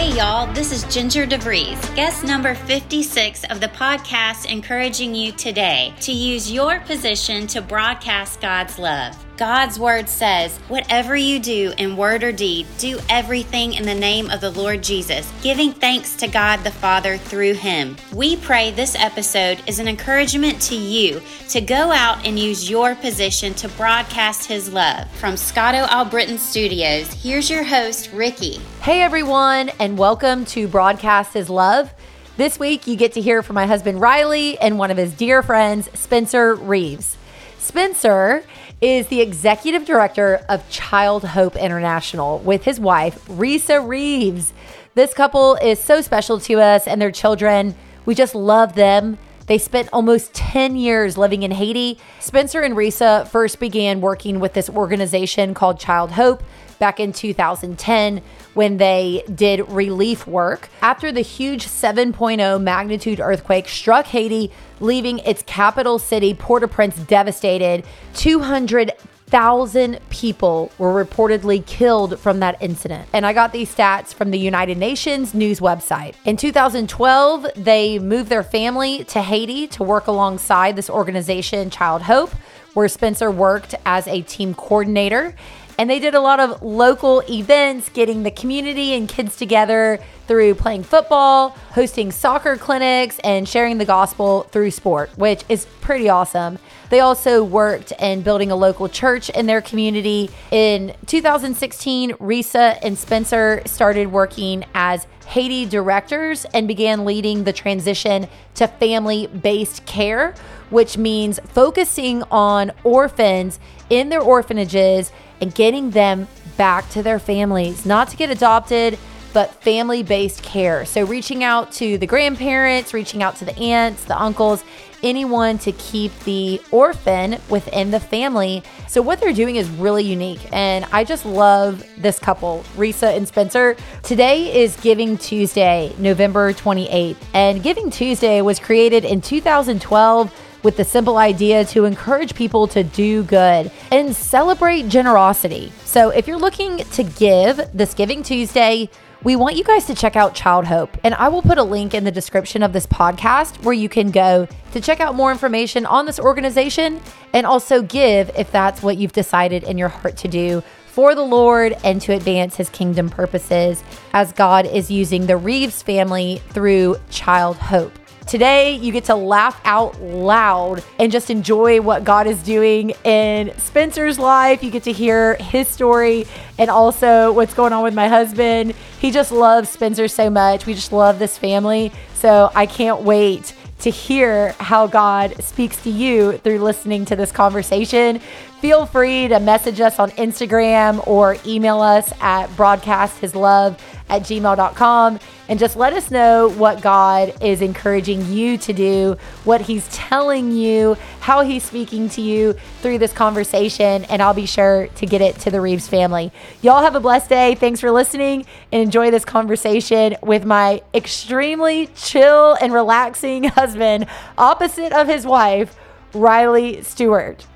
Hey, y'all, this is Ginger DeVries, guest number 56 of the podcast, encouraging you today to use your position to broadcast God's love. God's word says, Whatever you do in word or deed, do everything in the name of the Lord Jesus, giving thanks to God the Father through him. We pray this episode is an encouragement to you to go out and use your position to broadcast his love. From Scotto Albritton Studios, here's your host, Ricky. Hey everyone, and welcome to Broadcast His Love. This week you get to hear from my husband Riley and one of his dear friends, Spencer Reeves. Spencer is the executive director of Child Hope International with his wife, Risa Reeves. This couple is so special to us and their children. We just love them. They spent almost 10 years living in Haiti. Spencer and Risa first began working with this organization called Child Hope back in 2010 when they did relief work. After the huge 7.0 magnitude earthquake struck Haiti, leaving its capital city, Port au Prince, devastated, 200,000 people were reportedly killed from that incident. And I got these stats from the United Nations news website. In 2012, they moved their family to Haiti to work alongside this organization, Child Hope, where Spencer worked as a team coordinator. And they did a lot of local events, getting the community and kids together through playing football, hosting soccer clinics, and sharing the gospel through sport, which is pretty awesome. They also worked in building a local church in their community. In 2016, Risa and Spencer started working as Haiti directors and began leading the transition to family based care, which means focusing on orphans in their orphanages and getting them back to their families, not to get adopted, but family based care. So, reaching out to the grandparents, reaching out to the aunts, the uncles, anyone to keep the orphan within the family. So, what they're doing is really unique. And I just love this couple, Risa and Spencer. Today is Giving Tuesday, November 28th. And Giving Tuesday was created in 2012 with the simple idea to encourage people to do good and celebrate generosity. So, if you're looking to give this Giving Tuesday, we want you guys to check out Child Hope. And I will put a link in the description of this podcast where you can go to check out more information on this organization and also give if that's what you've decided in your heart to do for the Lord and to advance his kingdom purposes as God is using the Reeves family through Child Hope. Today, you get to laugh out loud and just enjoy what God is doing in Spencer's life. You get to hear his story and also what's going on with my husband. He just loves Spencer so much. We just love this family. So I can't wait to hear how God speaks to you through listening to this conversation. Feel free to message us on Instagram or email us at broadcasthislove at gmail.com and just let us know what God is encouraging you to do, what He's telling you, how He's speaking to you through this conversation, and I'll be sure to get it to the Reeves family. Y'all have a blessed day. Thanks for listening and enjoy this conversation with my extremely chill and relaxing husband, opposite of his wife, Riley Stewart.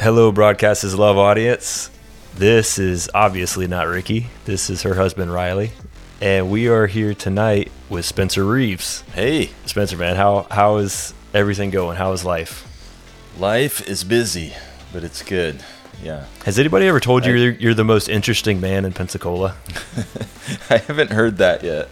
Hello, Broadcast His Love audience. This is obviously not Ricky. This is her husband, Riley and we are here tonight with Spencer Reeves. Hey, Spencer, man, how how is everything going? How is life? Life is busy, but it's good. Yeah. Has anybody ever told you you're, you're the most interesting man in Pensacola? I haven't heard that yet.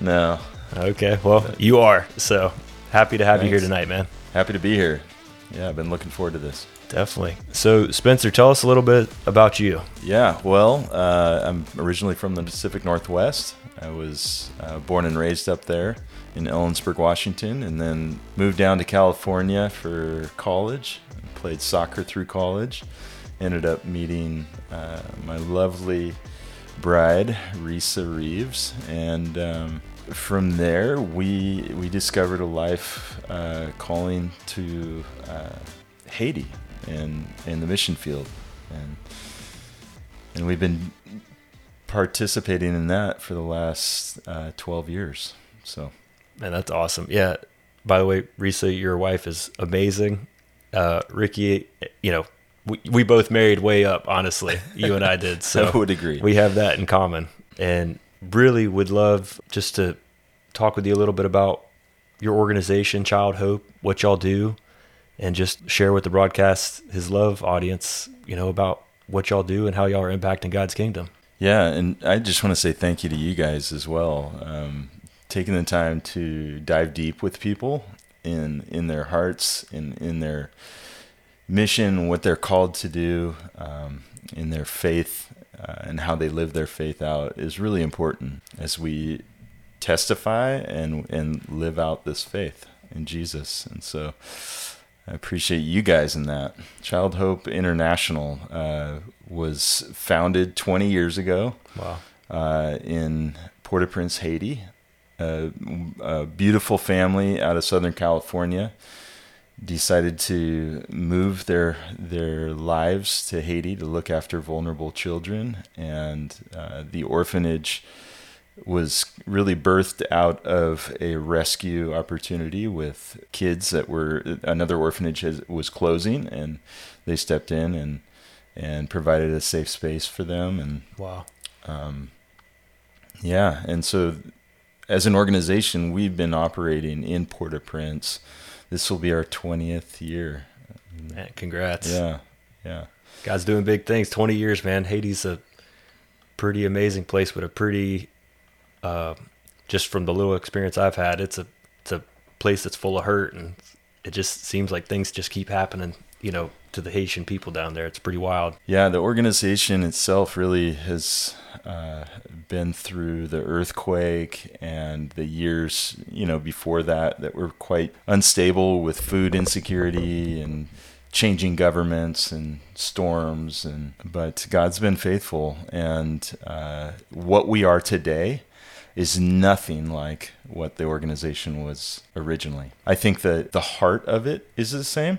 No. Okay. Well, you are. So happy to have Thanks. you here tonight, man. Happy to be here. Yeah, I've been looking forward to this. Definitely. So, Spencer, tell us a little bit about you. Yeah, well, uh, I'm originally from the Pacific Northwest. I was uh, born and raised up there in Ellensburg, Washington, and then moved down to California for college. Played soccer through college. Ended up meeting uh, my lovely bride, Risa Reeves, and um, from there we we discovered a life uh, calling to uh, Haiti and in the mission field, and and we've been participating in that for the last uh, 12 years. So, man, that's awesome. Yeah. By the way, Risa, your wife is amazing. Uh, Ricky, you know, we, we both married way up, honestly. You and I did. So I would agree. We have that in common. And really would love just to talk with you a little bit about your organization, Child Hope, what y'all do, and just share with the broadcast his love audience, you know, about what y'all do and how y'all are impacting God's kingdom. Yeah, and I just want to say thank you to you guys as well. Um, taking the time to dive deep with people in in their hearts, in in their mission, what they're called to do, um, in their faith, uh, and how they live their faith out is really important as we testify and and live out this faith in Jesus. And so I appreciate you guys in that. Child Hope International uh, was founded 20 years ago. Wow. Uh, in Port-au-Prince, Haiti. A, a beautiful family out of Southern California decided to move their their lives to Haiti to look after vulnerable children, and uh, the orphanage was really birthed out of a rescue opportunity with kids that were another orphanage has, was closing, and they stepped in and and provided a safe space for them, and Wow. um, yeah, and so as an organization, we've been operating in Port-au-Prince. This will be our twentieth year. Man, congrats. Yeah, yeah. God's doing big things. 20 years, man. Haiti's a pretty amazing place, with a pretty, uh, just from the little experience I've had, it's a it's a place that's full of hurt, and it just seems like things just keep happening. You know, to the Haitian people down there, it's pretty wild. Yeah, the organization itself really has uh, been through the earthquake and the years, you know, before that that were quite unstable with food insecurity and changing governments and storms and but God's been faithful and uh, what we are today is nothing like what the organization was originally. I think that the heart of it is the same,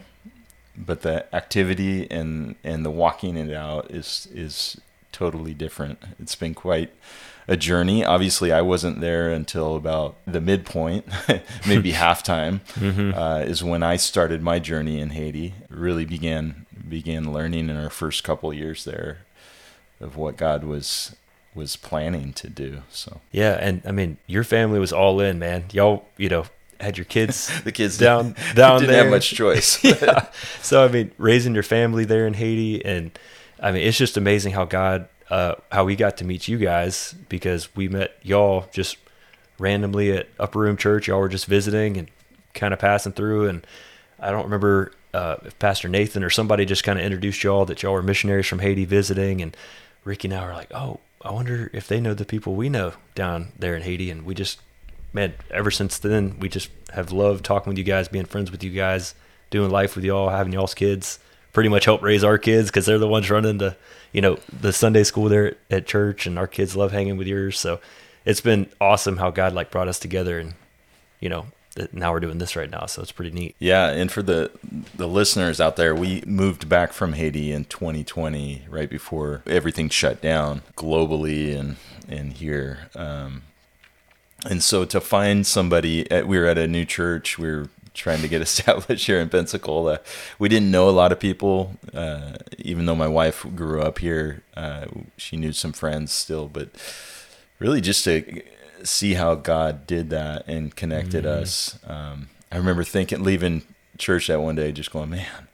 but the activity and and the walking it out is is totally different. It's been quite a journey. Obviously, I wasn't there until about the midpoint, maybe halftime, uh, is when I started my journey in Haiti. Really began began learning in our first couple years there of what God was was planning to do. So Yeah, and I mean, your family was all in, man. Y'all, you know, had your kids the kids down down didn't there. have much choice. yeah. So I mean, raising your family there in Haiti, and I mean, it's just amazing how God, uh, how we got to meet you guys because we met y'all just randomly at Upper Room Church. Y'all were just visiting and kind of passing through, and I don't remember uh, if Pastor Nathan or somebody just kind of introduced y'all that y'all were missionaries from Haiti visiting, and Ricky and I were like, oh, I wonder if they know the people we know down there in Haiti, and we just man, ever since then, we just have loved talking with you guys, being friends with you guys, doing life with y'all, having y'all's kids. Pretty much help raise our kids because they're the ones running the, you know, the Sunday school there at, church, and our kids love hanging with yours. So it's been awesome how God like brought us together, and you know, now we're doing this right now. So it's pretty neat. Yeah, and for the the listeners out there, we moved back from Haiti in 2020, right before everything shut down globally and and here. Um, and so to find somebody, at, we were at a new church. We were trying to get established here in Pensacola. We didn't know a lot of people, uh, even though my wife grew up here. Uh, she knew some friends still, but really just to see how God did that and connected us. Um, I remember thinking, leaving church that one day, just going, man,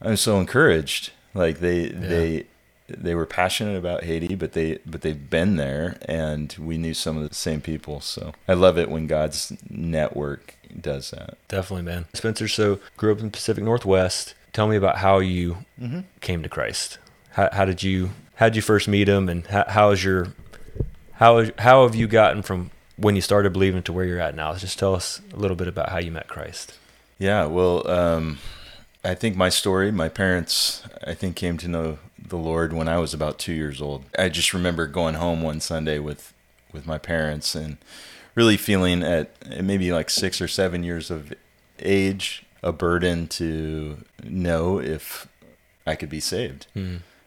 I'm so encouraged. Like they, they, they were passionate about Haiti, but they, but they've been there and we knew some of the same people. So I love it when God's network does that. Definitely, man. Spencer, so grew up in the Pacific Northwest. Tell me about how you came to Christ. How, how did you how did you first meet him, and how, how is your how how have you gotten from when you started believing to where you're at now? Just tell us a little bit about how you met Christ. Yeah, well, um, I think my story, my parents, I think came to know the Lord when I was about two years old. I just remember going home one Sunday with with my parents and really feeling at maybe like six or seven years of age a burden to know if I could be saved.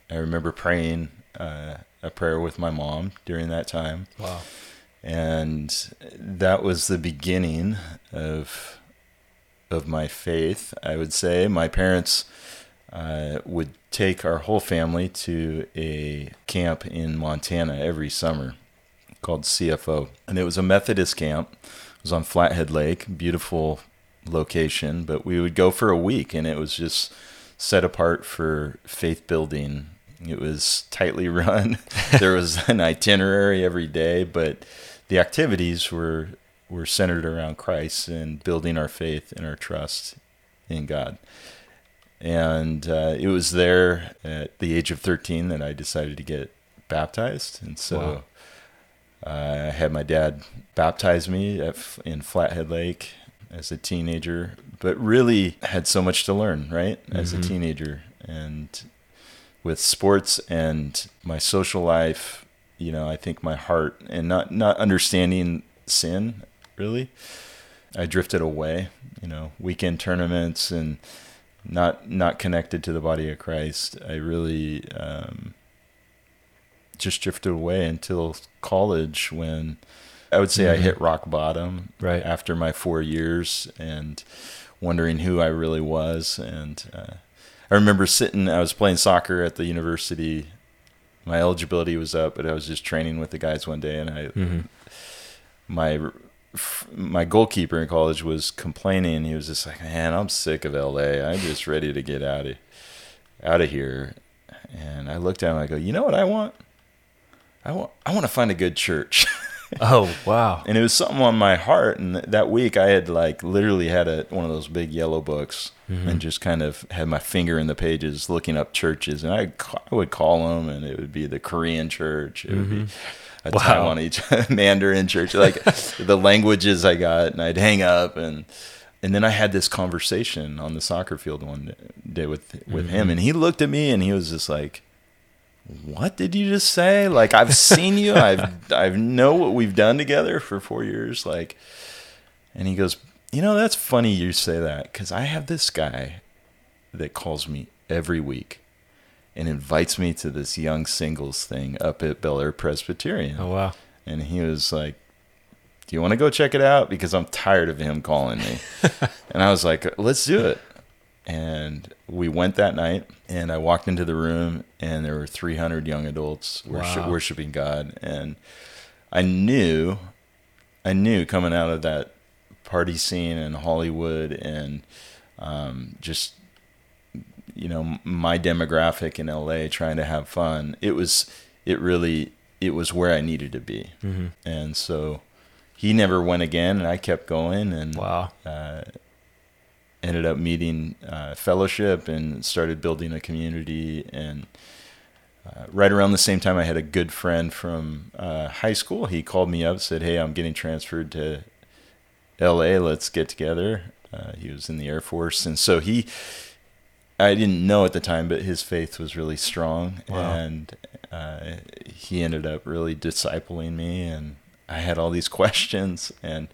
I remember praying uh, a prayer with my mom during that time Wow. and that was the beginning of of my faith. I would say my parents uh, would take our whole family to a camp in Montana every summer called CFO, and it was a Methodist camp. It was on Flathead Lake, beautiful location, but we would go for a week, and it was just set apart for faith building. It was tightly run. there was an itinerary every day, but the activities were were centered around Christ and building our faith and our trust in God. And uh, it was there at the age of 13 that I decided to get baptized. And so Wow. uh, I had my dad baptize me at, in Flathead Lake as a teenager, but really had so much to learn, right? As a teenager. And with sports and my social life, you know, I think my heart and not, not understanding sin really, I drifted away, you know, weekend tournaments and not, not connected to the body of Christ. I really, um, just drifted away until college when I would say I hit rock bottom Right. after my four years and wondering who I really was. And uh, I remember sitting, I was playing soccer at the university. My eligibility was up, but I was just training with the guys one day, and I, mm-hmm. my my goalkeeper in college was complaining. He was just like, "Man, I'm sick of LA. I'm just ready to get out of out of here." And I looked at him. I go, "You know what I want? I want I want to find a good church." Oh wow. and it was something on my heart. And th- that week, I had like literally had a one of those big yellow books mm-hmm. and just kind of had my finger in the pages, looking up churches. And I I would call them, and it would be the Korean church. It would be mm-hmm. a Wow. Taiwanese Mandarin church, like the languages I got, and I'd hang up and. And then I had this conversation on the soccer field one day with with him, mm-hmm. and he looked at me and he was just like, what did you just say? Like I've seen you. I've I've know what we've done together for four years. Like, and he goes, you know, that's funny you say that because I have this guy that calls me every week and invites me to this young singles thing up at Bel Air Presbyterian. Oh wow. And he was like, Do you want to go check it out? Because I'm tired of him calling me. and I was like, Let's do it. And we went that night, and I walked into the room, and there were 300 young adults Wow. worshiping God. And I knew, I knew coming out of that party scene in Hollywood and um, just you know my demographic in LA trying to have fun it was it really it was where I needed to be Mm-hmm. and so he never went again and I kept going and Wow. uh, ended up meeting uh, fellowship and started building a community and uh, right around the same time I had a good friend from uh, high school. He called me up said hey I'm getting transferred to LA let's get together. Uh, he was in the Air Force. And so he I didn't know at the time but his faith was really strong. Wow. and uh, he ended up really discipling me. And I had all these questions. And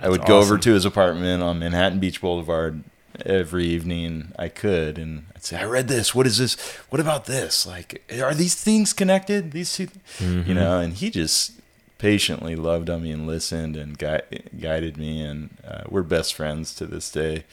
I would go over to his apartment on Manhattan Beach Boulevard every evening I could, and I'd say, "I read this. What is this? What about this? Like, are these things connected? These two, Mm-hmm. you know?" And he just patiently loved on me and listened and gui- guided me, and uh, we're best friends to this day.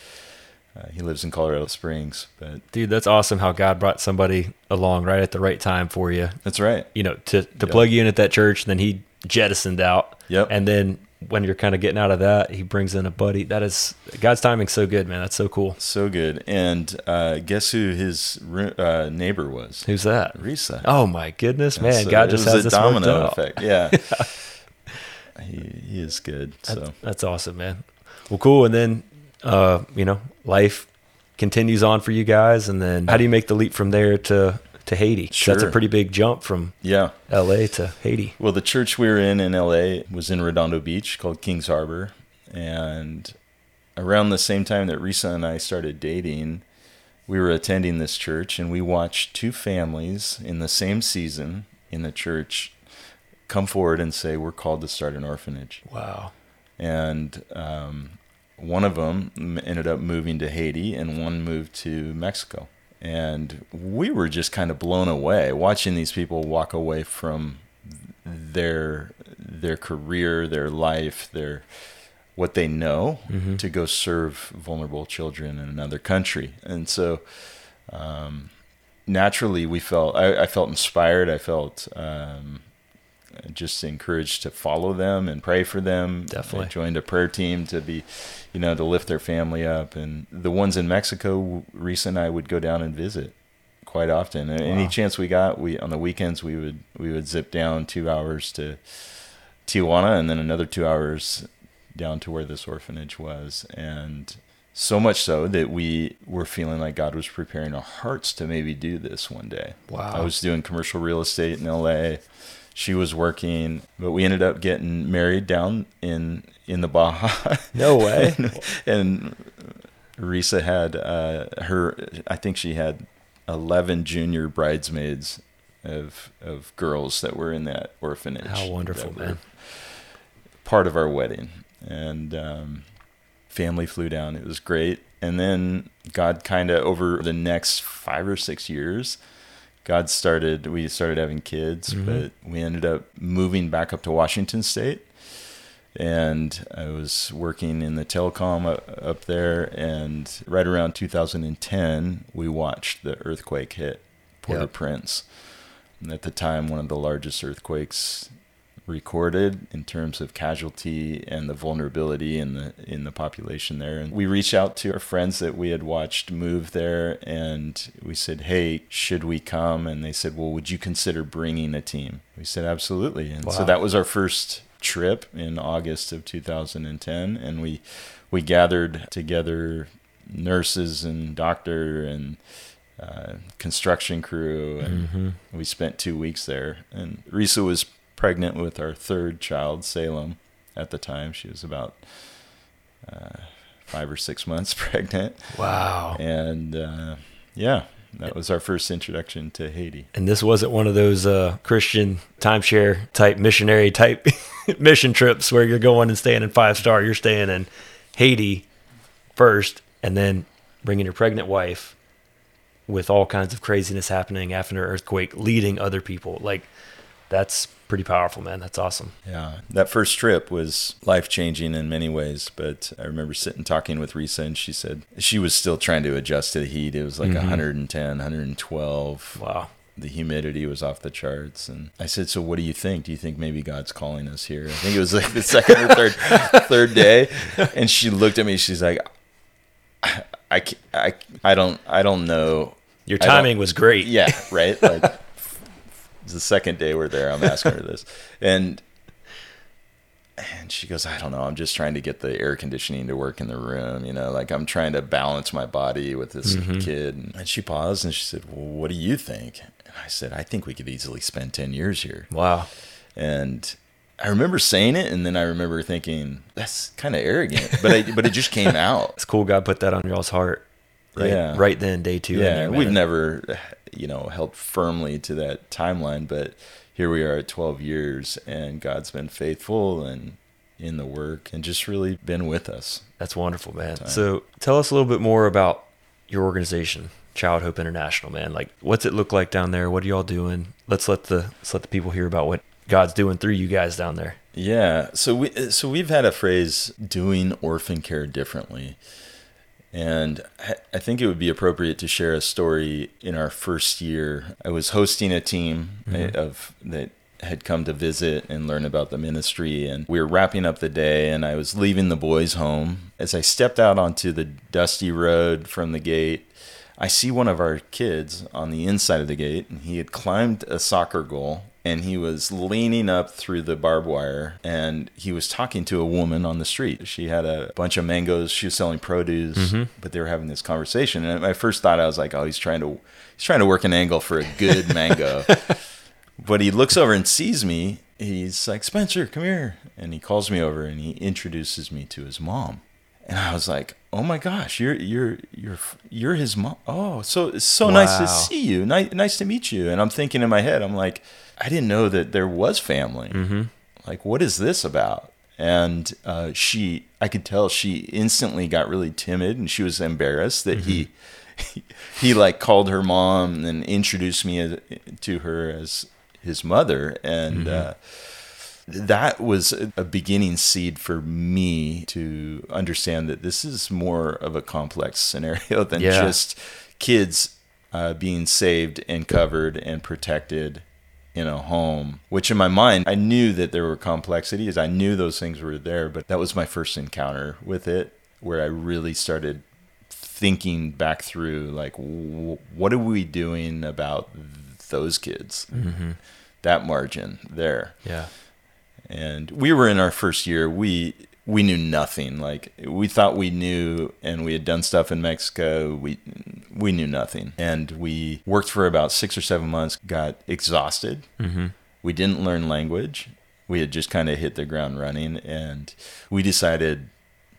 Uh, he lives in Colorado Springs, but Dude, that's awesome how God brought somebody along right at the right time for you. that's right. You know, to to Yep. plug you in at that church, and then he jettisoned out. Yep. And then when you're kind of getting out of that, he brings in a buddy. That is God's timing's so good, man. That's so cool. So good. And uh, guess who his uh, neighbor was? Who's that? Risa. Oh my goodness, man! So God just was has a this domino effect. Yeah. he, he is good. So That's awesome, man. Well, cool. And then, uh, you know, life continues on for you guys. And then, how do you make the leap from there to to Haiti? 'Cause That's a pretty big jump from yeah. L.A. to Haiti. Well, the church we were in in LA was in Redondo Beach called Kings Harbor. And around the same time that Risa and I started dating, we were attending this church and we watched two families in the same season in the church come forward and say, We're called to start an orphanage. Wow. And um, one of them ended up moving to Haiti and one moved to Mexico. And we were just kind of blown away watching these people walk away from their their career, their life, their what they know to go serve vulnerable children in another country. And so um, naturally we felt I, I felt inspired. I felt um, just encouraged to follow them and pray for them. Definitely. I joined a prayer team to be, you know, to lift their family up. And the ones in Mexico, and I would go down and visit quite often. And Any chance we got, we on the weekends we would we would zip down two hours to Tijuana and then another two hours down to where this orphanage was. And so much so that we were feeling like God was preparing our hearts to maybe do this one day. Wow. I was doing commercial real estate in LA. She was working, but we ended up getting married down in in the Baja. No way. and, and Risa had uh, her. I think she had eleven junior bridesmaids of of girls that were in that orphanage. How wonderful, man. Part of our wedding, and um, family flew down. It was great. And then God kind of over the next five or six years, God started. We started having kids, Mhm. but we ended up moving back up to Washington State and I was working in the telecom up there. And right around 2010, we watched the earthquake hit Port-au-Prince. And at the time, one of the largest earthquakes recorded in terms of casualty and the vulnerability in the in the population there. And we reached out to our friends that we had watched move there, and we said, "Hey, should we come?" And they said, "Well, would you consider bringing a team?" We said, "Absolutely." And so that was our first trip in August of 2010, and we we gathered together nurses and doctor and uh, construction crew, and hmm we spent two weeks there. And Risa was pregnant with our third child, Salem, at the time. She was about uh, five or six months pregnant, Wow. and uh, yeah, that was our first introduction to Haiti. And this wasn't one of those uh, Christian timeshare type missionary type mission trips where you're going and staying in five star. You're staying in Haiti first, and then bringing your pregnant wife with all kinds of craziness happening after an earthquake, leading other people. Like that's pretty powerful, man. That's awesome. Yeah, that first trip was life changing in many ways. But I remember sitting talking with Risa, and she said she was still trying to adjust to the heat. It was like Mhm. 110, 112. Wow. The humidity was off the charts, and I said, "So, what do you think? Do you think maybe God's calling us here?" I think it was like the second or third third day, and she looked at me. She's like, "I, I, I, I don't, I don't know." Your timing was great. Yeah, right. Like the second day we're there. I'm asking her this, and and she goes, "I don't know. I'm just trying to get the air conditioning to work in the room. You know, like I'm trying to balance my body with this Mhm. kid." And she paused and she said, "Well, what do you think?" And I said, "I think we could easily spend ten years here." Wow. And I remember saying it, and then I remember thinking that's kind of arrogant, but I, but it just came out. It's cool God put that on y'all's heart. Right, Yeah. right then, day two. Yeah, there, we've never, you know, held firmly to that timeline, but here we are at 12 years, and God's been faithful and in the work, and just really been with us. That's wonderful, man. Time. So tell us a little bit more about your organization, Child Hope International, man. Like, what's it look like down there? What are y'all doing? Let's let the let's let the people hear about what God's doing through you guys down there. Yeah, so we so we've had a phrase doing orphan care differently. And I- think it would be appropriate to share a story in our first year. I was hosting a team Mhm. of that had come to visit and learn about the ministry and we were wrapping up the day and I was leaving the boys home. As I stepped out onto the dusty road from the gate, I see one of our kids on the inside of the gate and he had climbed a soccer goal and he was leaning up through the barbed wire and he was talking to a woman on the street. She had a bunch of mangoes. She was selling produce, Mhm. but they were having this conversation. And my first thought, I was like, "Oh, he's trying to he's trying to work an angle for a good mango." but he looks over and sees me. He's like, "Spencer, come here," and he calls me over and he introduces me to his mom. And I was like, "Oh my gosh, you're you're you're you're his mom. Oh, so so nice to see you. Nice nice to meet you." And I'm thinking in my head, I'm like, I didn't know that there was family. Mm-hmm. Like, what is this about? And uh, she, I could tell she instantly got really timid and she was embarrassed that he, he, he like called her mom and introduced me as, to her as his mother. And uh, that was a a beginning seed for me to understand that this is more of a complex scenario than Yeah. just kids uh, being saved and covered and protected in a home, which in my mind, I knew that there were complexities. I knew those things were there, but that was my first encounter with it where I really started thinking back through like, w- what are we doing about those kids? Mm-hmm. That margin there. Yeah. And we were in our first year. We we knew nothing. Like we thought we knew, and we had done stuff in Mexico. We we knew nothing, and we worked for about six or seven months. Got exhausted. Mm-hmm. We didn't learn language. We had just kind of hit the ground running, and we decided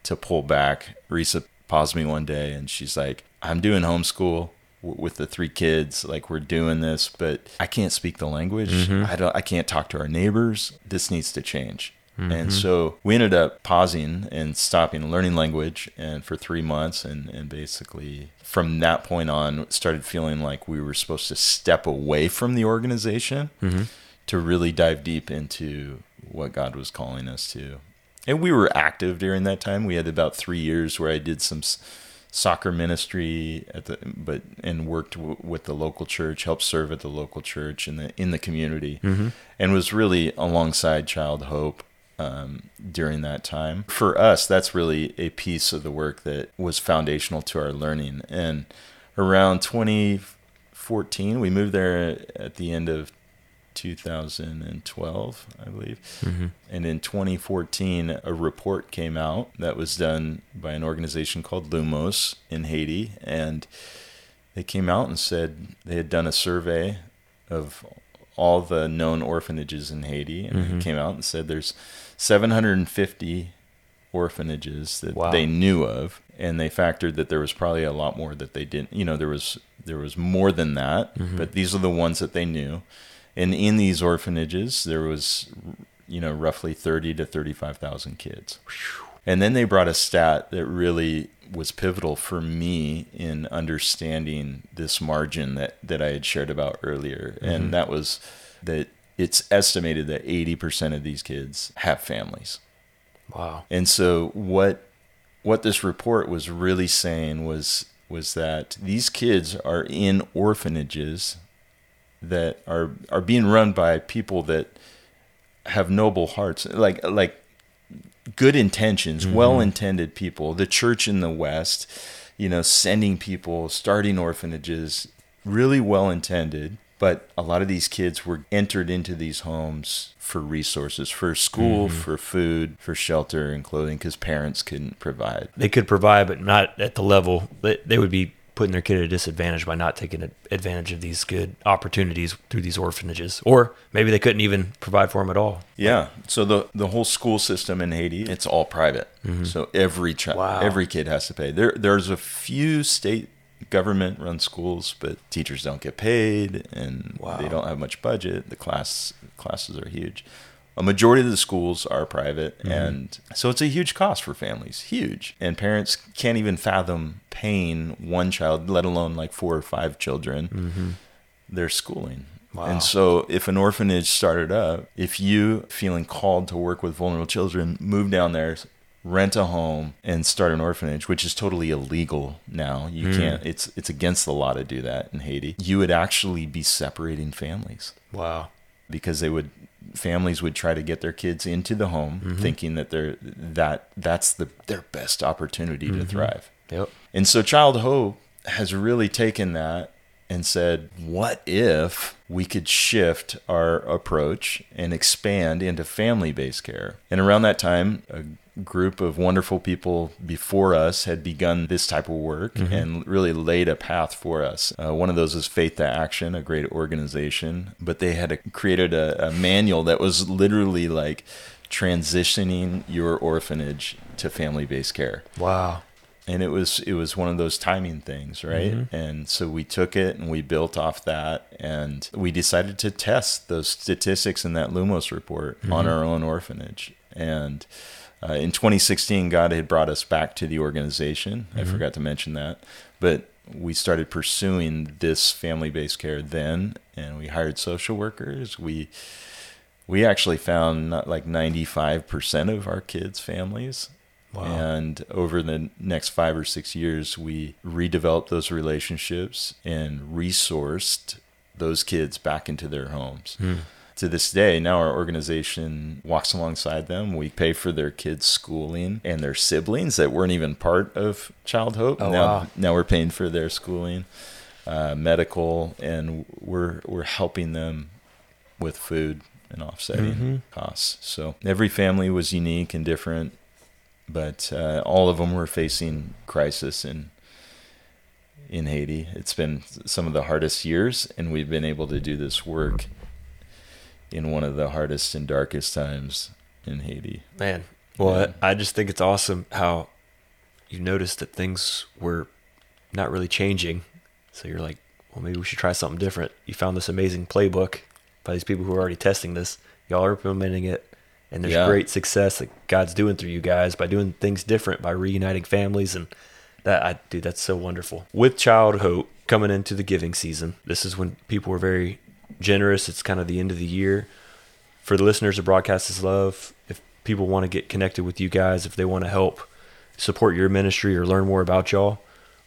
to pull back. Risa paused me one day, and she's like, "I'm doing homeschool." with the three kids like we're doing this but i can't speak the language mm-hmm. i don't i can't talk to our neighbors this needs to change Mm-hmm. And so we ended up pausing and stopping learning language and for three months and, and basically from that point on started feeling like we were supposed to step away from the organization mm-hmm. to really dive deep into what God was calling us to. And we were active during that time. We had about three years where I did some soccer ministry at the but and worked w- with the local church, helped serve at the local church in the in the community, mm-hmm. and was really alongside Child Hope um, during that time. For us, that's really a piece of the work that was foundational to our learning. And around 2014, we moved there at the end of 2012, I believe. Mm-hmm. And in 2014, a report came out that was done by an organization called Lumos in Haiti. And they came out and said they had done a survey of all the known orphanages in Haiti. And mm-hmm. came out and said there's 750 orphanages that wow. they knew of and they factored that there was probably a lot more that they didn't you know there was there was more than that mm-hmm. but these are the ones that they knew and in these orphanages there was you know roughly 30 to 35,000 kids and then they brought a stat that really was pivotal for me in understanding this margin that that I had shared about earlier mm-hmm. and that was that it's estimated that 80% of these kids have families. Wow. And so what what this report was really saying was was that these kids are in orphanages that are are being run by people that have noble hearts like like good intentions mm-hmm. well-intended people the church in the west you know sending people starting orphanages really well-intended but a lot of these kids were entered into these homes for resources, for school, mm-hmm. for food, for shelter and clothing, because parents couldn't provide. They could provide, but not at the level that they would be putting their kid at a disadvantage by not taking advantage of these good opportunities through these orphanages or maybe they couldn't even provide for them at all yeah so the the whole school system in haiti it's all private mm-hmm. so every child wow. every kid has to pay there there's a few state government run schools, but teachers don't get paid and wow. they don't have much budget. The class classes are huge. A majority of the schools are private, mm-hmm. and so it's a huge cost for families, huge. And parents can't even fathom paying one child, let alone like four or five children, mm-hmm. their schooling. Wow. And so, if an orphanage started up, if you feeling called to work with vulnerable children, move down there, rent a home and start an orphanage, which is totally illegal now. You mm. can't. It's it's against the law to do that in Haiti. You would actually be separating families. Wow. Because they would families would try to get their kids into the home mm-hmm. thinking that they're that that's the their best opportunity mm-hmm. to thrive. Yep. And so Child Hope has really taken that and said, what if we could shift our approach and expand into family based care? And around that time, a group of wonderful people before us had begun this type of work mm-hmm. and really laid a path for us. Uh, one of those is Faith to Action, a great organization, but they had a, created a, a manual that was literally like transitioning your orphanage to family based care. Wow and it was it was one of those timing things right mm-hmm. and so we took it and we built off that and we decided to test those statistics in that lumos report mm-hmm. on our own orphanage and uh, in 2016 god had brought us back to the organization mm-hmm. i forgot to mention that but we started pursuing this family-based care then and we hired social workers we we actually found not like 95% of our kids families Wow. And over the next five or six years, we redeveloped those relationships and resourced those kids back into their homes. To this day, now our organization walks alongside them. We pay for their kids' schooling and their siblings that weren't even part of Child Hope. Oh, now, wow. now we're paying for their schooling, uh, medical, and we're we're helping them with food and offsetting Mhm. costs. So every family was unique and different, but uh, all of them were facing crisis in in Haiti. It's been some of the hardest years, and we've been able to do this work in one of the hardest and darkest times in Haiti. Man, well, Yeah. I I just think it's awesome how you noticed that things were not really changing. So you're like, well, maybe we should try something different. You found this amazing playbook by these people who are already testing this. Y'all are implementing it, and there's Yeah. great success that God's doing through you guys by doing things different, by reuniting families, and that I dude, that's so wonderful. With Child Hope coming into the giving season, this is when people were very generous. It's kind of the end of the year for the listeners of Broadcast His Love, if people want to get connected with you guys, if they want to help support your ministry or learn more about y'all,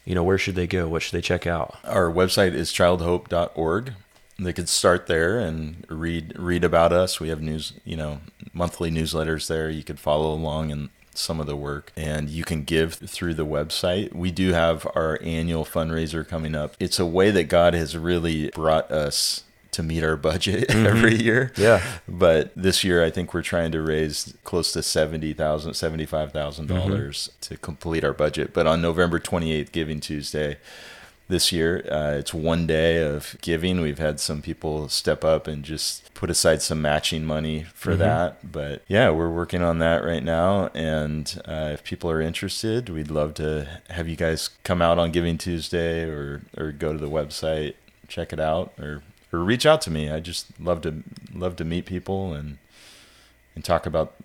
you know, where should they go? What should they check out? Our website is childhope.org. They could start there and read read about us. We have news, you know, monthly newsletters there. You could follow along in some of the work and you can give through the website. We do have our annual fundraiser coming up. It's a way that God has really brought us to meet our budget every year. Yeah. But this year, I think we're trying to raise close to seventy thousand, seventy-five thousand dollars to complete our budget. But on November twenty-eighth, Giving Tuesday, this year, uh, it's one day of giving. We've had some people step up and just put aside some matching money for that. But yeah, we're working on that right now. And uh, if people are interested, we'd love to have you guys come out on Giving Tuesday or or go to the website, check it out, or or reach out to me. I just love to love to meet people and and talk about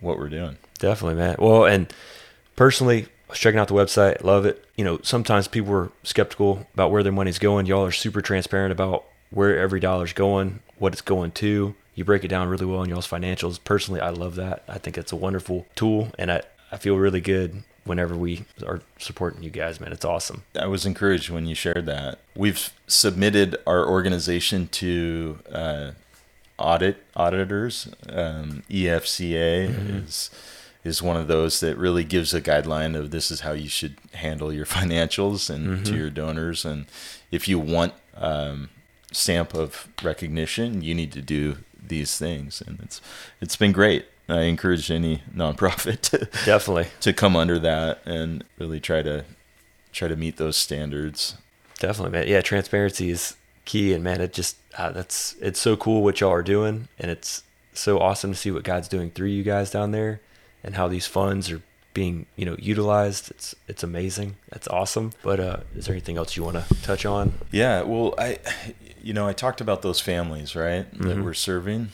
what we're doing. Definitely, man. Well, and personally, I was checking out the website, love it. You know, sometimes people are skeptical about where their money's going. Y'all are super transparent about where every dollar's going, what it's going to. You break it down really well in y'all's financials. Personally, I love that. I think it's a wonderful tool, and I, I feel really good whenever we are supporting you guys, man. It's awesome. I was encouraged when you shared that. We've submitted our organization to uh, audit auditors. Um, ECFA is is one of those that really gives a guideline of this is how you should handle your financials and to your donors. And if you want um, stamp of recognition, you need to do these things. And it's it's been great. I encourage any nonprofit to, Definitely. to come under that and really try to try to meet those standards. Definitely, man. Yeah, transparency is key, and man, it just uh, that's it's so cool what y'all are doing, and it's so awesome to see what God's doing through you guys down there, and how these funds are being you know utilized. It's it's amazing. That's awesome. But uh, is there anything else you want to touch on? Yeah, well, I, you know, I talked about those families, right, that we're serving,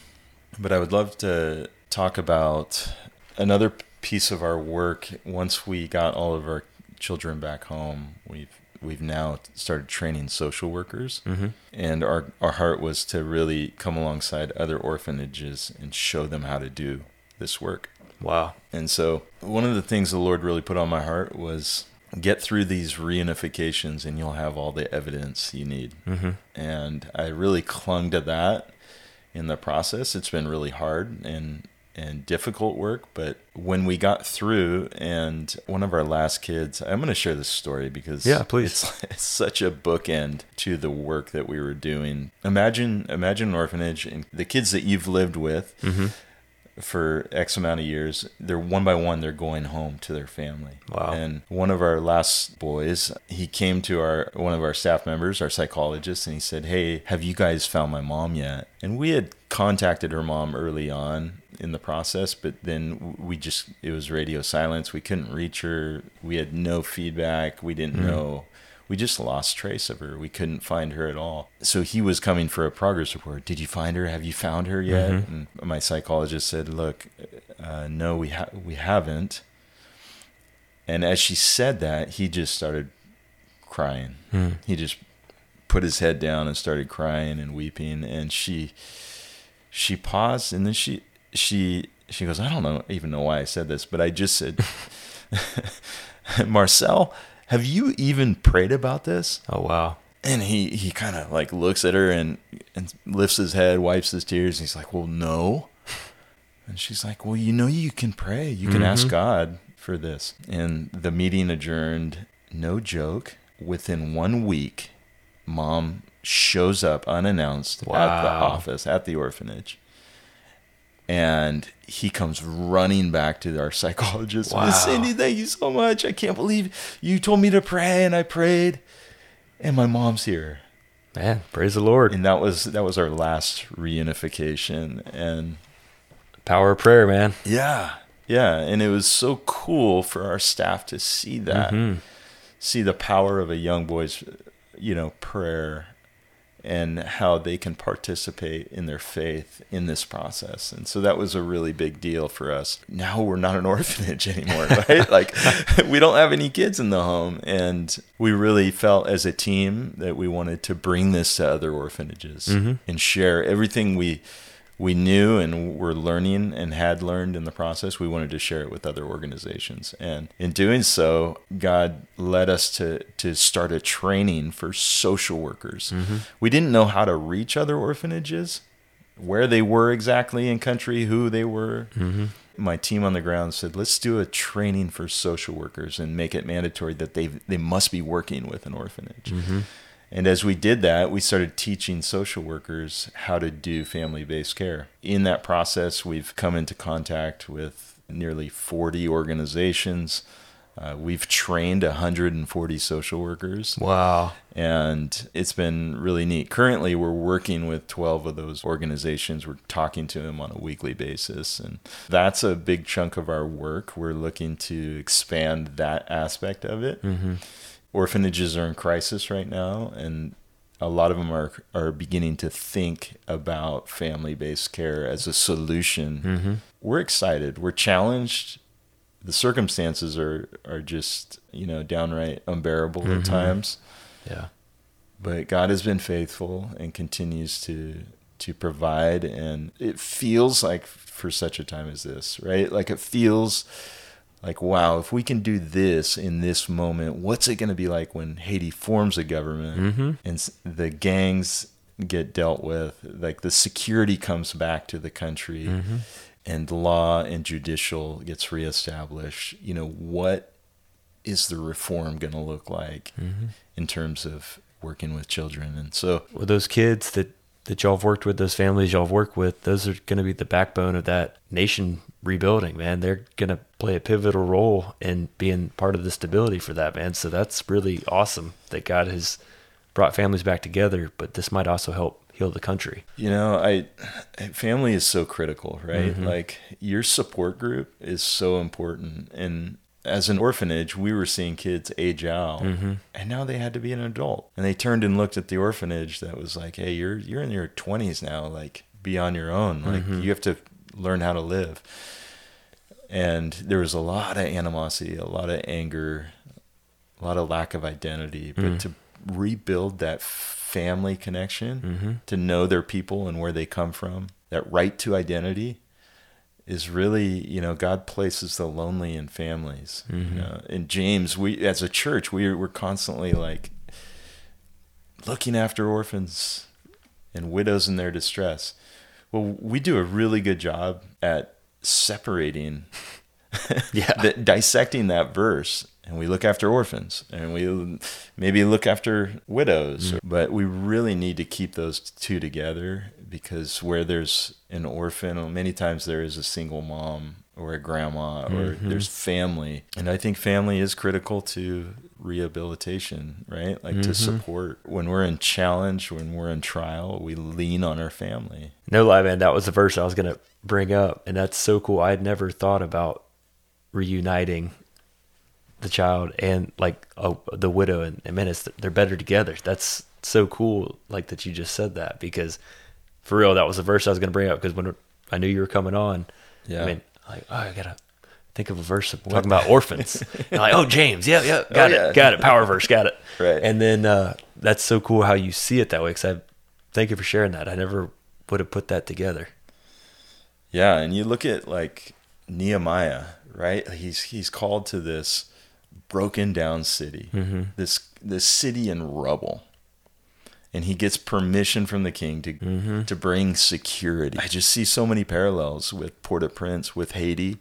but I would love to talk about another piece of our work. Once we got all of our children back home, we've we've now started training social workers, Mm-hmm. and our our heart was to really come alongside other orphanages and show them how to do this work. Wow. And so, one of the things the Lord really put on my heart was get through these reunifications and you'll have all the evidence you need. Mm-hmm. And I really clung to that in the process. It's been really hard and and difficult work, but when we got through and one of our last kids, I'm going to share this story because Yeah, please. It's, it's such a bookend to the work that we were doing. Imagine imagine an orphanage and the kids that you've lived with Mm-hmm. for X amount of years, they're one by one, they're going home to their family. Wow. And one of our last boys, he came to our one of our staff members, our psychologist, and he said, "Hey, have you guys found my mom yet?" And we had contacted her mom early on in the process, but then we just it was radio silence. We couldn't reach her. We had no feedback. We didn't mm-hmm. know we just lost trace of her. We couldn't find her at all. So he was coming for a progress report. Did you find her? Have you found her yet? Mm-hmm. And my psychologist said, "Look, uh, no, we ha- we haven't." And as she said that, he just started crying. Hmm. He just put his head down and started crying and weeping. And she she paused and then she she she goes, "I don't know even know why I said this, but I just said, Marcel." Have you even prayed about this? Oh wow. And he, he kind of like looks at her and, and lifts his head, wipes his tears. And he's like, well, no. And she's like, well, you know, you can pray. You can ask mm-hmm. God for this. And the meeting adjourned. No joke. Within one week, mom shows up unannounced at the office, at the orphanage. And he comes running back to our psychologist. Wow. Miss Cindy, thank you so much. I can't believe you told me to pray and I prayed. And my mom's here. Man, praise the Lord. And that was that was our last reunification. And Power of prayer, man. yeah. Yeah. And it was so cool for our staff to see that. Mm-hmm. See the power of a young boy's, you know, prayer and how they can participate in their faith in this process. And so that was a really big deal for us. Now we're not an orphanage anymore, right? like we don't have any kids in the home. And we really felt as a team that we wanted to bring this to other orphanages mm-hmm. and share everything we we knew and were learning and had learned in the process, we wanted to share it with other organizations. And in doing so, God led us to to start a training for social workers. Mm-hmm. We didn't know how to reach other orphanages, where they were exactly in country, who they were. Mm-hmm. My team on the ground said, "Let's do a training for social workers and make it mandatory that they they must be working with an orphanage." Mm-hmm. And as we did that, we started teaching social workers how to do family based care. In that process, we've come into contact with nearly 40 organizations. Uh, we've trained 140 social workers, Wow. and it's been really neat. Currently, we're working with 12 of those organizations. We're talking to them on a weekly basis, and that's a big chunk of our work. We're looking to expand that aspect of it orphanages are in crisis right now and a lot of them are are beginning to think about family-based care as a solution. Mm-hmm. We're excited. We're challenged. The circumstances are are just, you know, downright unbearable at mm-hmm. times, Yeah. but God has been faithful and continues to to provide and it feels like for such a time as this, right? Like it feels like wow if we can do this in this moment what's it going to be like when haiti forms a government mm-hmm. and the gangs get dealt with like the security comes back to the country mm-hmm. and law and judicial gets reestablished you know what is the reform going to look like mm-hmm. in terms of working with children? And so Well, those kids that that y'all have worked with, those families y'all have worked with, those are going to be the backbone of that nation rebuilding, man. They're going to play a pivotal role in being part of the stability for that, man. So that's really awesome that God has brought families back together, but this might also help heal the country. You know, I family is so critical, right? Mm-hmm. Like your support group is so important. And as an orphanage, we were seeing kids age out, mm-hmm. and now they had to be an adult. And they turned and looked at the orphanage that was like, "Hey, you're you're in your 20s now. Like, be on your own. Like, mm-hmm. you have to learn how to live." And there was a lot of animosity, a lot of anger, a lot of lack of identity. But mm-hmm. to rebuild that family connection, mm-hmm. to know their people and where they come from, that right to identity is really, you know, God places the lonely in families. You mm-hmm. know, in James, we as a church, we we're constantly like looking after orphans and widows in their distress. Well, we do a really good job at separating Yeah. the, dissecting that verse and we look after orphans and we maybe look after widows mm. but we really need to keep those two together because where there's an orphan many times there is a single mom or a grandma or mm-hmm. there's family and i think family is critical to rehabilitation right like to mm-hmm. support when we're in challenge when we're in trial we lean on our family No lie, man, that was the verse I was going to bring up. And that's so cool. I had never thought about reuniting the child and like oh, the widow and, and man, it's, they're better together. That's so cool. Like that you just said that because for real, that was the verse I was going to bring up because when I knew you were coming on, Yeah. I mean, like, oh, I got to think of a verse talking about orphans. like, oh, James, yeah, yeah, got yeah. it, got it. Power verse, got it. Right. And then uh, that's so cool how you see it that way. Cause I thank you for sharing that. I never would have put that together. Yeah, and you look at like Nehemiah, right? He's he's called to this broken down city, this this city in rubble, and he gets permission from the king to mm-hmm. to bring security. I just see so many parallels with Port-au-Prince, with Haiti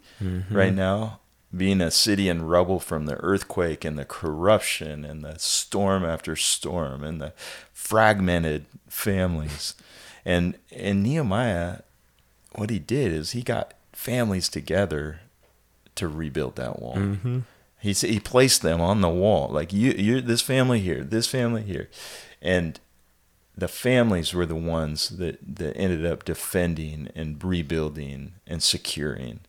right now, being a city in rubble from the earthquake and the corruption and the storm after storm and the fragmented families. And and Nehemiah, what he did is he got families together to rebuild that wall. He s- he placed them on the wall, like you, you, this family here, this family here, and the families were the ones that that ended up defending and rebuilding and securing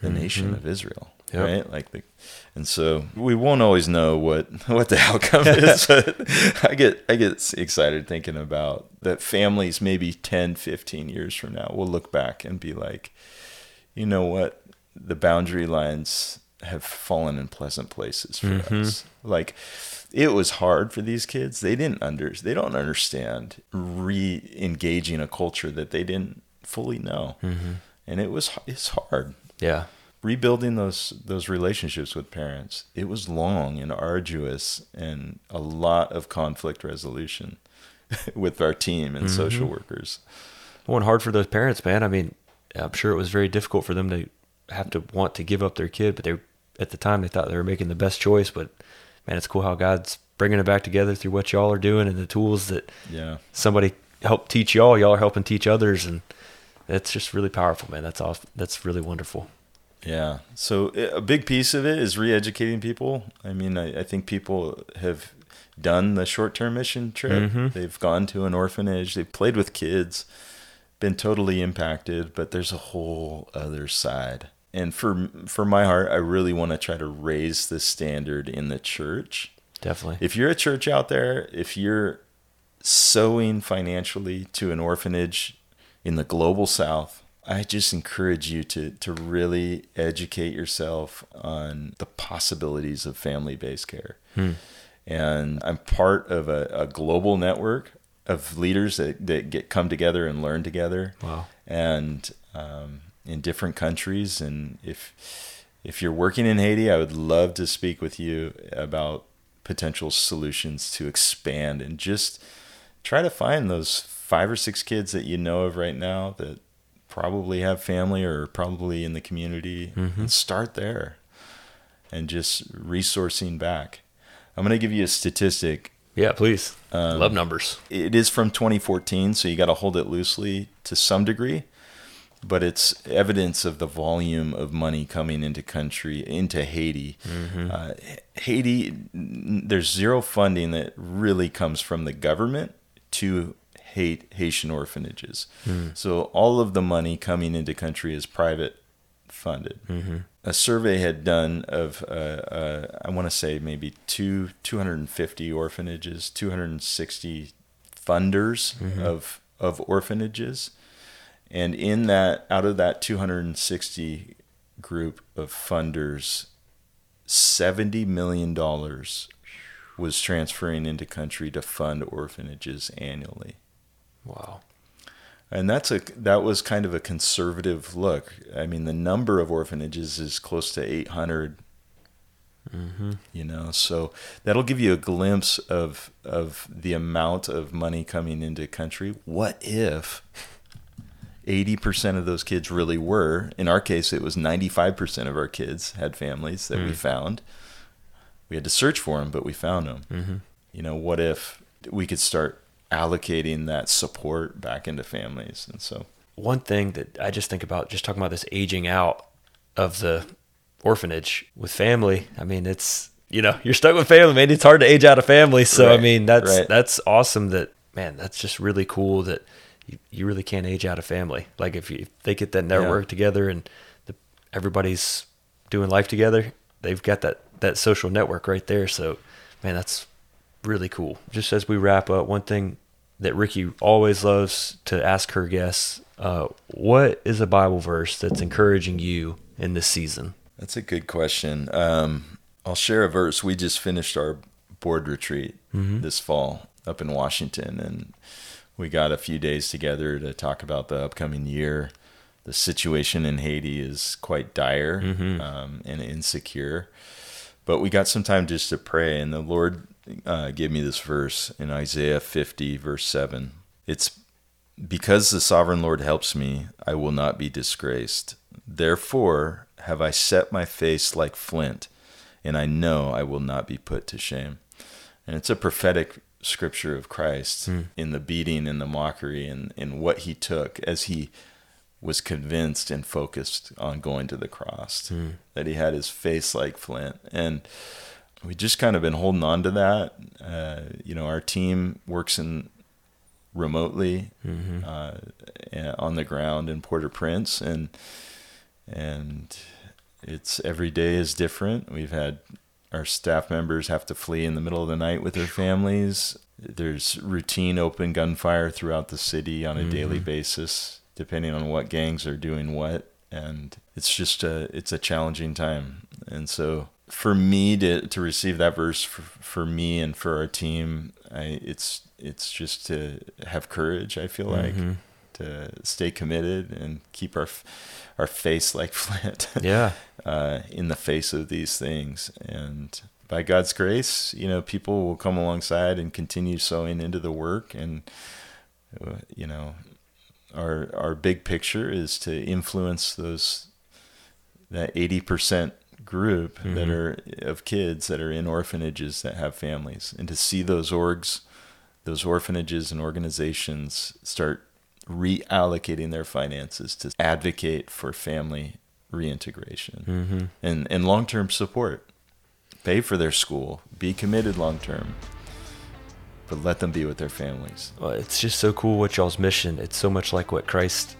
the mm-hmm. nation of Israel. Yep. Right, like the, and so we won't always know what what the outcome is. But I get I get excited thinking about that families maybe 10, 15 years from now will look back and be like, you know what, the boundary lines have fallen in pleasant places for mm-hmm. us. Like it was hard for these kids. They didn't under they don't understand re-engaging a culture that they didn't fully know. Mm-hmm. And it was it's hard Yeah. rebuilding those those relationships with parents it was long and arduous and a lot of conflict resolution with our team and mm-hmm. social workers Well, and hard for those parents, man. I mean, I'm sure it was very difficult for them to have to want to give up their kid, but they at the time they thought they were making the best choice. But man, it's cool how God's bringing it back together through what y'all are doing and the tools that yeah somebody helped teach y'all. Y'all are helping teach others, and that's just really powerful, man. That's awesome. That's really wonderful. yeah so a big piece of it is re-educating people i mean i, I think people have done the short-term mission trip mm-hmm. they've gone to an orphanage they've played with kids been totally impacted but there's a whole other side and for for my heart i really want to try to raise the standard in the church Definitely. if you're a church out there, if you're sowing financially to an orphanage in the global south, I just encourage you to to really educate yourself on the possibilities of family-based care. And I'm part of a, a global network of leaders that, that get come together and learn together Wow. and um, in different countries. And if if you're working in Haiti, I would love to speak with you about potential solutions to expand and just try to find those five or six kids that you know of right now that probably have family or probably in the community and start there and just resourcing back. I'm going to give you a statistic Yeah, please. Um, Love numbers. it is from 2014, so you got to hold it loosely to some degree. But it's evidence of the volume of money coming into country into Haiti. Uh, Haiti, there's zero funding that really comes from the government to Hait- Haitian orphanages. So all of the money coming into country is private funded. A survey had done of, uh, uh, I want to say maybe two, 250 orphanages, 260 funders of of orphanages, and in that, out of that 260 group of funders, 70 million dollars was transferring into country to fund orphanages annually Wow. and that's a that was kind of a conservative look. I mean, the number of orphanages is close to 800. Mm-hmm. You know, so that'll give you a glimpse of of the amount of money coming into country. What if 80% of those kids really were? In our case, it was 95% of our kids had families that we mm. found. We had to search for them, but we found them. Mm-hmm. You know, what if we could start allocating that support back into families? And so, one thing that I just think about, just talking about this aging out of the orphanage with family. I mean, it's you know you're stuck with family, man. It's hard to age out of family. So I mean, that's right. that's awesome. That man, that's just really cool. That you, you really can't age out of family. Like if, you, if they get that network together and the, everybody's doing life together, they've got that that social network right there. So man, that's really cool. Just as we wrap up, one thing that Ricky always loves to ask her guests, uh, what is a Bible verse that's encouraging you in this season? that's a good question. Um, I'll share a verse. We just finished our board retreat this fall up in Washington, and we got a few days together to talk about the upcoming year. The situation in Haiti is quite dire um, and insecure, but we got some time just to pray, and the Lord uh, gave me this verse in Isaiah 50, verse 7. It's because the sovereign Lord helps me, I will not be disgraced. Therefore have I set my face like flint, and I know I will not be put to shame. And it's a prophetic scripture of Christ hmm. in the beating and the mockery and in what he took as he was convinced and focused on going to the cross, hmm. that he had his face like flint. And we just kind of been holding on to that. Uh, you know, our team works in remotely mm-hmm. uh, on the ground in Port-au-Prince, and and it's every day is different. We've had our staff members have to flee in the middle of the night with their families. There's routine open gunfire throughout the city on a mm-hmm. daily basis, depending on what gangs are doing what, and it's just a it's a challenging time. And so for me to to receive that verse for, for me and for our team, I, it's it's just to have courage. I feel like mm-hmm. To stay committed and keep our our face like flint. Yeah. uh, in the face of these things, and by God's grace, you know, people will come alongside and continue sowing into the work, and uh, you know, our our big picture is to influence those that eighty percent group mm-hmm. that are of kids that are in orphanages that have families and to see those orgs those orphanages and organizations start reallocating their finances to advocate for family reintegration mm-hmm. and, and long-term support pay for their school be committed long-term but let them be with their families well, it's just so cool what y'all's mission it's so much like what christ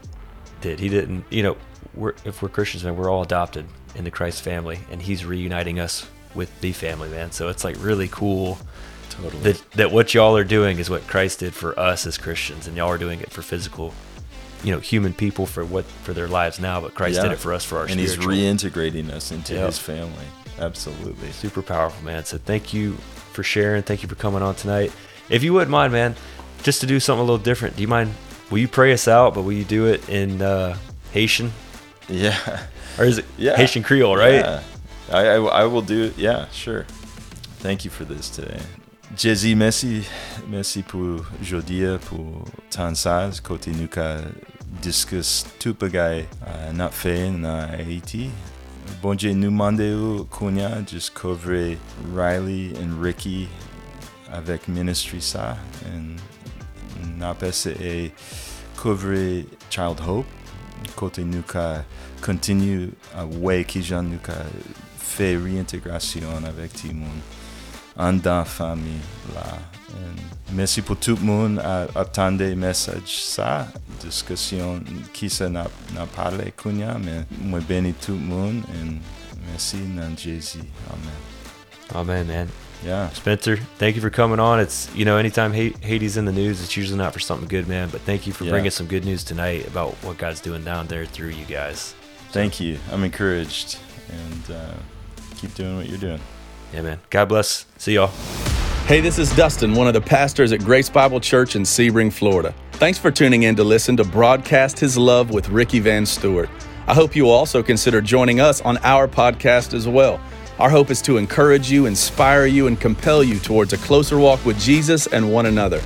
did he didn't you know we're, if we're christians man we're all adopted in the Christ family, and He's reuniting us with the family, man. So it's like really cool. Totally. That, that what y'all are doing is what Christ did for us as Christians, and y'all are doing it for physical, you know, human people for what for their lives now. But Christ yeah. did it for us for our and He's reintegrating us into yep. His family. Absolutely, super powerful, man. So thank you for sharing. Thank you for coming on tonight. If you wouldn't mind, man, just to do something a little different, do you mind? Will you pray us out? But will you do it in uh, Haitian? Yeah or is it yeah. Haitian Creole, right? Yeah. I, I, I will do it. Yeah, sure. Thank you for this today. Jésus, merci, merci pour aujourd'hui, pour tant ça, côté nous qu'a discuss tout bagay uh, not fait na Haiti. Bon Dieu, nous mandeu Kounia just couvre Riley and Ricky avec ministry ça, and n'apesse et couvre Child Hope, côté nous qu'a continue à ouais qui j'en fait réintégration avec tout le monde en dans famille là. merci pour tout monde à attendre message ça, discussion qui ça n'a parlé kunya, mais moi bénis tout le monde et merci dans Amen. Amen, man. Yeah. Spencer, thank you for coming on. It's, you know, anytime Haiti's in the news, it's usually not for something good, man. But thank you for yeah. bringing some good news tonight about what God's doing down there through you guys. Thank you. I'm encouraged, and uh, keep doing what you're doing. Yeah, man. God bless. See y'all. Hey, this is Dustin, one of the pastors at Grace Bible Church in Sebring, Florida. Thanks for tuning in to listen to Broadcast His Love with Ricky Van Stewart. I hope you will also consider joining us on our podcast as well. Our hope is to encourage you, inspire you, and compel you towards a closer walk with Jesus and one another.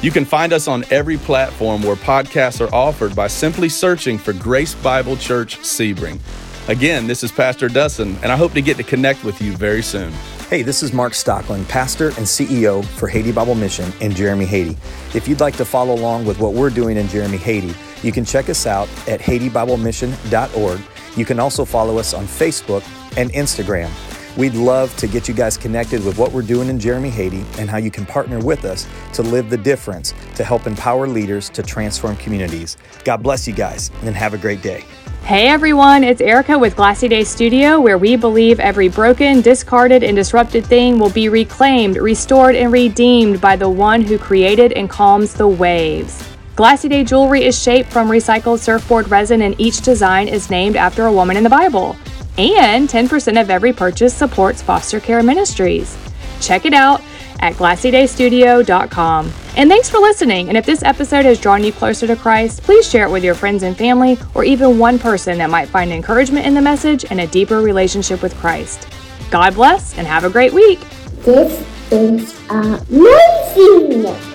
You can find us on every platform where podcasts are offered by simply searching for Grace Bible Church Sebring. Again, this is Pastor Dustin, and I hope to get to connect with you very soon. Hey, this is Mark Stockland, pastor and CEO for Haiti Bible Mission in Jérémie, Haiti. If you'd like to follow along with what we're doing in Jérémie, Haiti, you can check us out at HaitiBibleMission.org. You can also follow us on Facebook and Instagram. We'd love to get you guys connected with what we're doing in Jérémie, Haiti, and how you can partner with us to live the difference to help empower leaders to transform communities. God bless you guys and have a great day. Hey everyone, it's Erica with Glassy Day Studio, where we believe every broken, discarded, and disrupted thing will be reclaimed, restored, and redeemed by the one who created and calms the waves. Glassy Day jewelry is shaped from recycled surfboard resin, and each design is named after a woman in the Bible. And 10% of every purchase supports foster care ministries. Check it out at glassydaystudio.com. And thanks for listening. And if this episode has drawn you closer to Christ, please share it with your friends and family or even one person that might find encouragement in the message and a deeper relationship with Christ. God bless and have a great week. This is amazing!